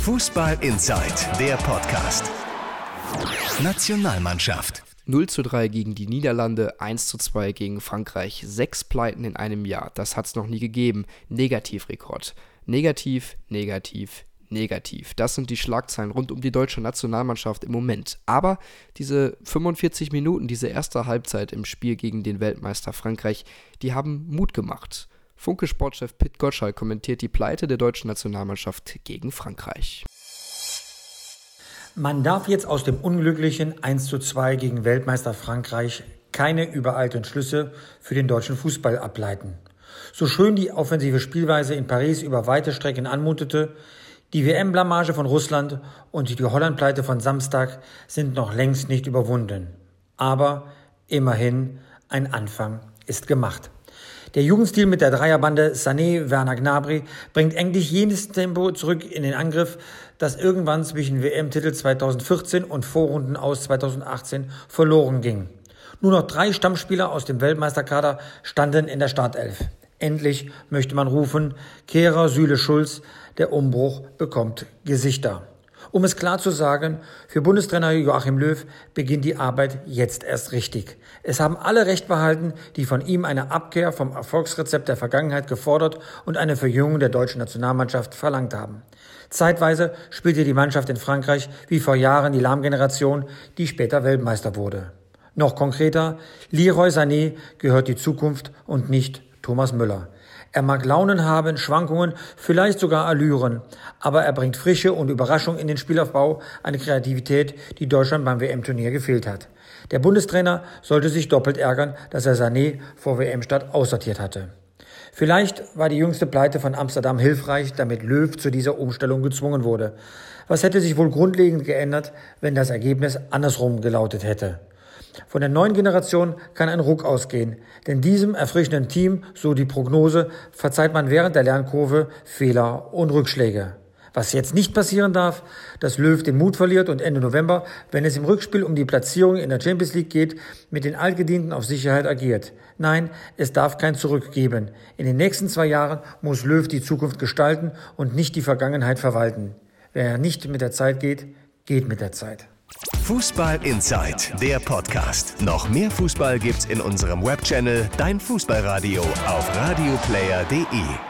Fußball Inside, der Podcast. Nationalmannschaft. 0 zu 3 gegen die Niederlande, 1 zu 2 gegen Frankreich. Sechs Pleiten in einem Jahr. Das hat es noch nie gegeben. Negativrekord. Negativ, negativ, negativ. Das sind die Schlagzeilen rund um die deutsche Nationalmannschaft im Moment. Aber diese 45 Minuten, diese erste Halbzeit im Spiel gegen den Weltmeister Frankreich, die haben Mut gemacht. Funke-Sportchef Pit Gottschalk kommentiert die Pleite der deutschen Nationalmannschaft gegen Frankreich. Man darf jetzt aus dem unglücklichen 1 zu 2 gegen Weltmeister Frankreich keine übereilten Schlüsse für den deutschen Fußball ableiten. So schön die offensive Spielweise in Paris über weite Strecken anmutete, die WM-Blamage von Russland und die Holland-Pleite von Samstag sind noch längst nicht überwunden. Aber immerhin ein Anfang ist gemacht. Der Jugendstil mit der Dreierbande Sané, Werner Gnabry bringt endlich jenes Tempo zurück in den Angriff, das irgendwann zwischen WM-Titel 2014 und Vorrunden aus 2018 verloren ging. Nur noch drei Stammspieler aus dem Weltmeisterkader standen in der Startelf. Endlich möchte man rufen, Kehrer Süle Schulz, der Umbruch bekommt Gesichter. Um es klar zu sagen, für Bundestrainer Joachim Löw beginnt die Arbeit jetzt erst richtig. Es haben alle Recht behalten, die von ihm eine Abkehr vom Erfolgsrezept der Vergangenheit gefordert und eine Verjüngung der deutschen Nationalmannschaft verlangt haben. Zeitweise spielte die Mannschaft in Frankreich wie vor Jahren die Lahmgeneration, die später Weltmeister wurde. Noch konkreter, Leroy Sané gehört die Zukunft und nicht Thomas Müller. Er mag Launen haben, Schwankungen, vielleicht sogar Allüren, aber er bringt Frische und Überraschung in den Spielaufbau, eine Kreativität, die Deutschland beim WM-Turnier gefehlt hat. Der Bundestrainer sollte sich doppelt ärgern, dass er Sané vor WM-Start aussortiert hatte. Vielleicht war die jüngste Pleite von Amsterdam hilfreich, damit Löw zu dieser Umstellung gezwungen wurde. Was hätte sich wohl grundlegend geändert, wenn das Ergebnis andersrum gelautet hätte? Von der neuen Generation kann ein Ruck ausgehen, denn diesem erfrischenden Team, so die Prognose, verzeiht man während der Lernkurve Fehler und Rückschläge. Was jetzt nicht passieren darf, dass Löw den Mut verliert und Ende November, wenn es im Rückspiel um die Platzierung in der Champions League geht, mit den Altgedienten auf Sicherheit agiert. Nein, es darf kein Zurück geben. In den nächsten zwei Jahren muss Löw die Zukunft gestalten und nicht die Vergangenheit verwalten. Wer nicht mit der Zeit geht, geht mit der Zeit. Fußball Inside, der Podcast. Noch mehr Fußball gibt's in unserem Webchannel Dein Fußballradio auf radioplayer.de.